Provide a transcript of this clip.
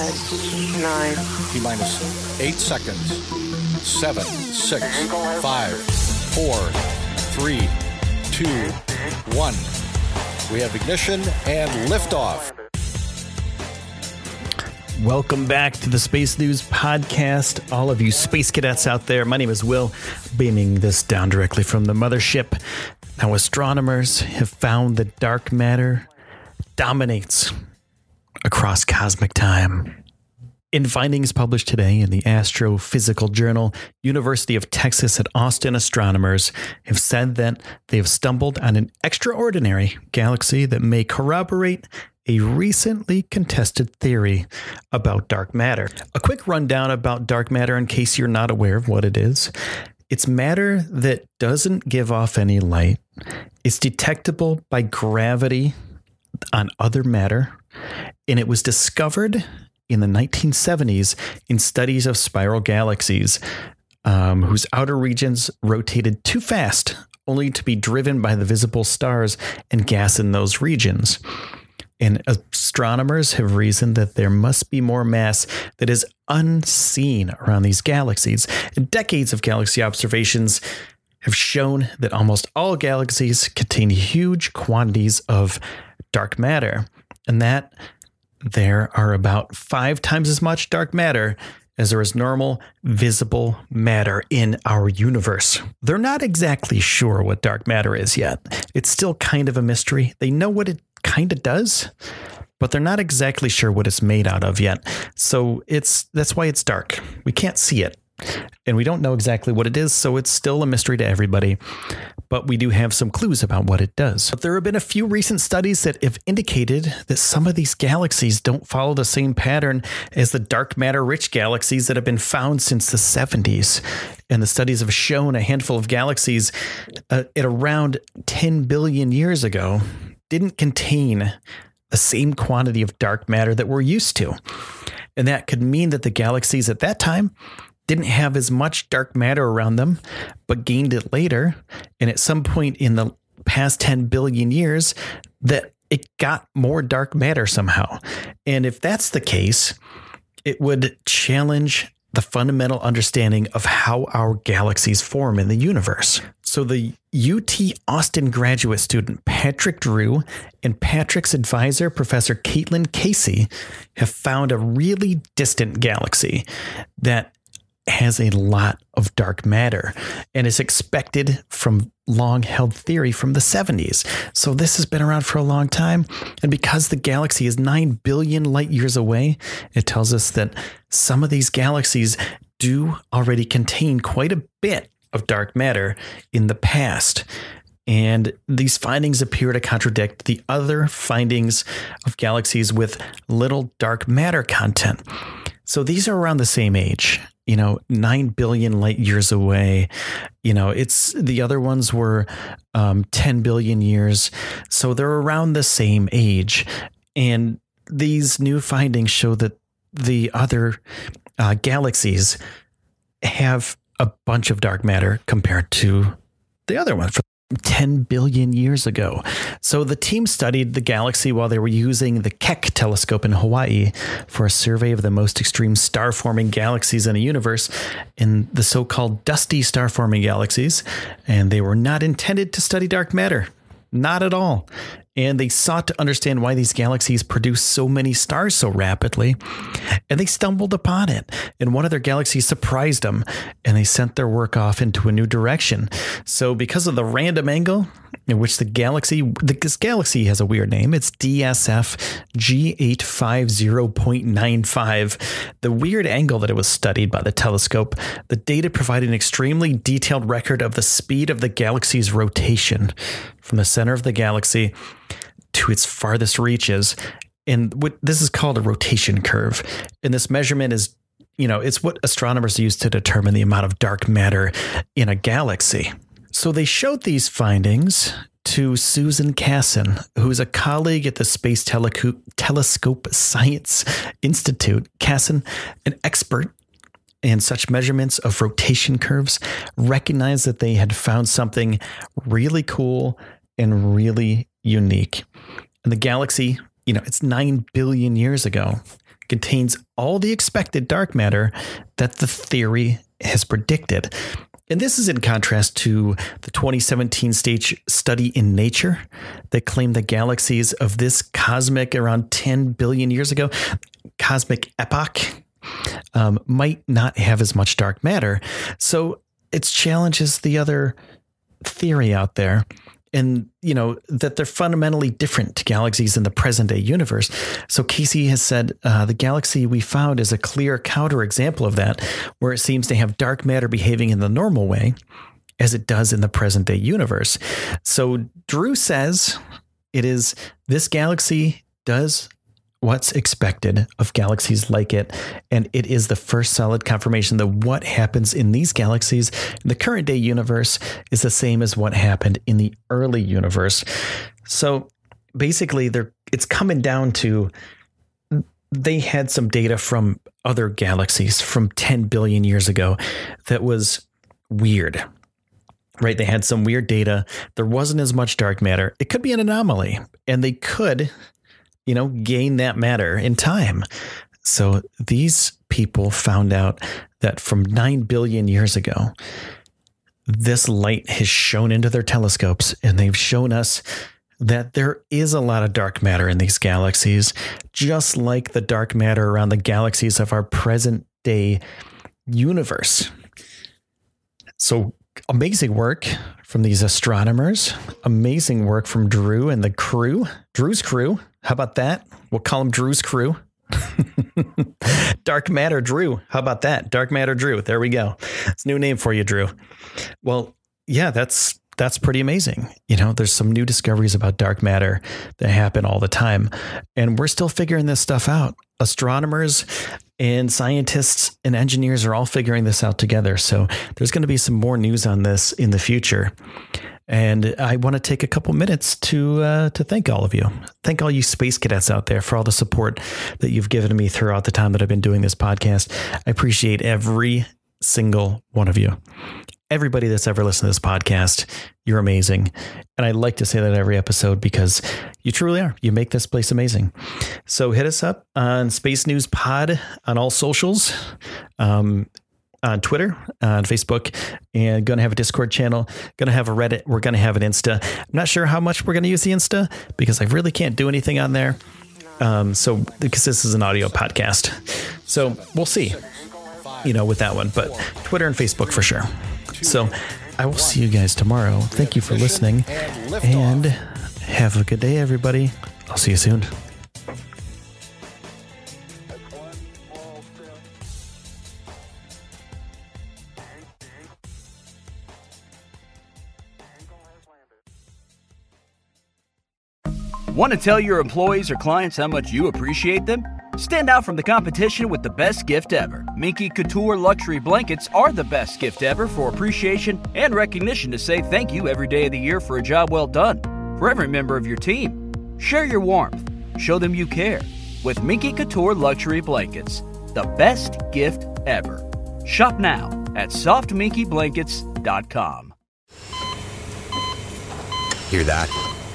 Peraton. nine, T minus eight seconds. Seven, six, five, four, three, two, one. We have ignition and liftoff. Welcome back to the Space News Podcast. All of you space cadets out there, my name is Will, beaming this down directly from the mothership. Now, astronomers have found that dark matter dominates across cosmic time. In findings published today in the Astrophysical Journal, University of Texas at Austin astronomers have said that they have stumbled on an extraordinary galaxy that may corroborate a recently contested theory about dark matter. A quick rundown about dark matter in case you're not aware of what it is. It's matter that doesn't give off any light. It's detectable by gravity on other matter, and it was discovered in the 1970s in studies of spiral galaxies um, whose outer regions rotated too fast, only to be driven by the visible stars and gas in those regions. And astronomers have reasoned that there must be more mass that is unseen around these galaxies. And decades of galaxy observations have shown that almost all galaxies contain huge quantities of dark matter, and that there are about five times as much dark matter as there is normal visible matter in our universe. They're not exactly sure what dark matter is yet. It's still kind of a mystery. They know what it kind of does, but they're not exactly sure what it's made out of yet. So it's that's why it's dark. We can't see it. And we don't know exactly what it is, so it's still a mystery to everybody. But we do have some clues about what it does. But there have been a few recent studies that have indicated that some of these galaxies don't follow the same pattern as the dark matter rich galaxies that have been found since the 70s. And the studies have shown a handful of galaxies uh, at around 10 billion years ago didn't contain the same quantity of dark matter that we're used to. And that could mean that the galaxies at that time didn't have as much dark matter around them, but gained it later. And at some point in the past 10 billion years, that it got more dark matter somehow. And if that's the case, it would challenge the fundamental understanding of how our galaxies form in the universe. So, the UT Austin graduate student Patrick Drew and Patrick's advisor, Professor Caitlin Casey, have found a really distant galaxy that has a lot of dark matter and is expected from long held theory from the 70s. So this has been around for a long time. And because the galaxy is 9 billion light years away, it tells us that some of these galaxies do already contain quite a bit of dark matter in the past. And these findings appear to contradict the other findings of galaxies with little dark matter content. So these are around the same age you know, 9 billion light years away. You know, it's the other ones were um, 10 billion years. So they're around the same age. And these new findings show that the other uh, galaxies have a bunch of dark matter compared to the other one. 10 billion years ago. So the team studied the galaxy while they were using the Keck telescope in Hawaii for a survey of the most extreme star forming galaxies in the universe in the so called dusty star forming galaxies. And they were not intended to study dark matter. Not at all. And they sought to understand why these galaxies produce so many stars so rapidly. And they stumbled upon it. And one of their galaxies surprised them, and they sent their work off into a new direction. So, because of the random angle in which the galaxy, this galaxy has a weird name, it's DSF G850.95. The weird angle that it was studied by the telescope, the data provided an extremely detailed record of the speed of the galaxy's rotation from the center of the galaxy to its farthest reaches. And what this is called a rotation curve. And this measurement is, you know, it's what astronomers use to determine the amount of dark matter in a galaxy. So they showed these findings to Susan Kassin, who's a colleague at the Space Teleco- Telescope Science Institute. Kassin, an expert in such measurements of rotation curves, recognized that they had found something really cool and really unique. And the galaxy, you know, it's 9 billion years ago, contains all the expected dark matter that the theory has predicted. And this is in contrast to the 2017 stage study in Nature that claimed the galaxies of this cosmic around 10 billion years ago, cosmic epoch, um, might not have as much dark matter. So it challenges the other theory out there and you know that they're fundamentally different galaxies in the present day universe. So Casey has said uh, the galaxy we found is a clear counterexample of that, where it seems to have dark matter behaving in the normal way, as it does in the present day universe. So Drew says it is this galaxy does what's expected of galaxies like it. And it is the first solid confirmation that what happens in these galaxies in the current day universe is the same as what happened in the early universe. So basically, they're, it's coming down to they had some data from other galaxies from 10 billion years ago that was weird. Right. They had some weird data. There wasn't as much dark matter. It could be an anomaly. And they could you know, gain that matter in time. So these people found out that from 9 billion years ago, this light has shone into their telescopes and they've shown us that there is a lot of dark matter in these galaxies, just like the dark matter around the galaxies of our present day universe. So amazing work from these astronomers, amazing work from Drew and the crew, Drew's crew. How about that? We'll call him Drew's crew. Dark Matter Drew. How about that? Dark Matter Drew. There we go. It's a new name for you, Drew. Well, yeah, that's that's pretty amazing. You know, there's some new discoveries about dark matter that happen all the time, and we're still figuring this stuff out. Astronomers and scientists and engineers are all figuring this out together. So there's going to be some more news on this in the future. And I want to take a couple minutes to uh, to thank all of you. Thank all you space cadets out there for all the support that you've given me throughout the time that I've been doing this podcast. I appreciate every single one of you. Everybody that's ever listened to this podcast, you're amazing. And I like to say that every episode because you truly are. You make this place amazing. So hit us up on Space News Pod on all socials. Um, on Twitter, on Facebook, and going to have a Discord channel. Going to have a Reddit. We're going to have an Insta. I'm not sure how much we're going to use the Insta because I really can't do anything on there. Um, so because this is an audio podcast, so we'll see. You know, with that one, but Twitter and Facebook for sure. So I will see you guys tomorrow. Thank you for listening, and have a good day, everybody. I'll see you soon. Want to tell your employees or clients how much you appreciate them? Stand out from the competition with the best gift ever. Minky Couture luxury blankets are the best gift ever for appreciation and recognition to say thank you every day of the year for a job well done. For every member of your team, share your warmth, show them you care with Minky Couture luxury blankets. The best gift ever. Shop now at softminkyblankets.com. Hear that?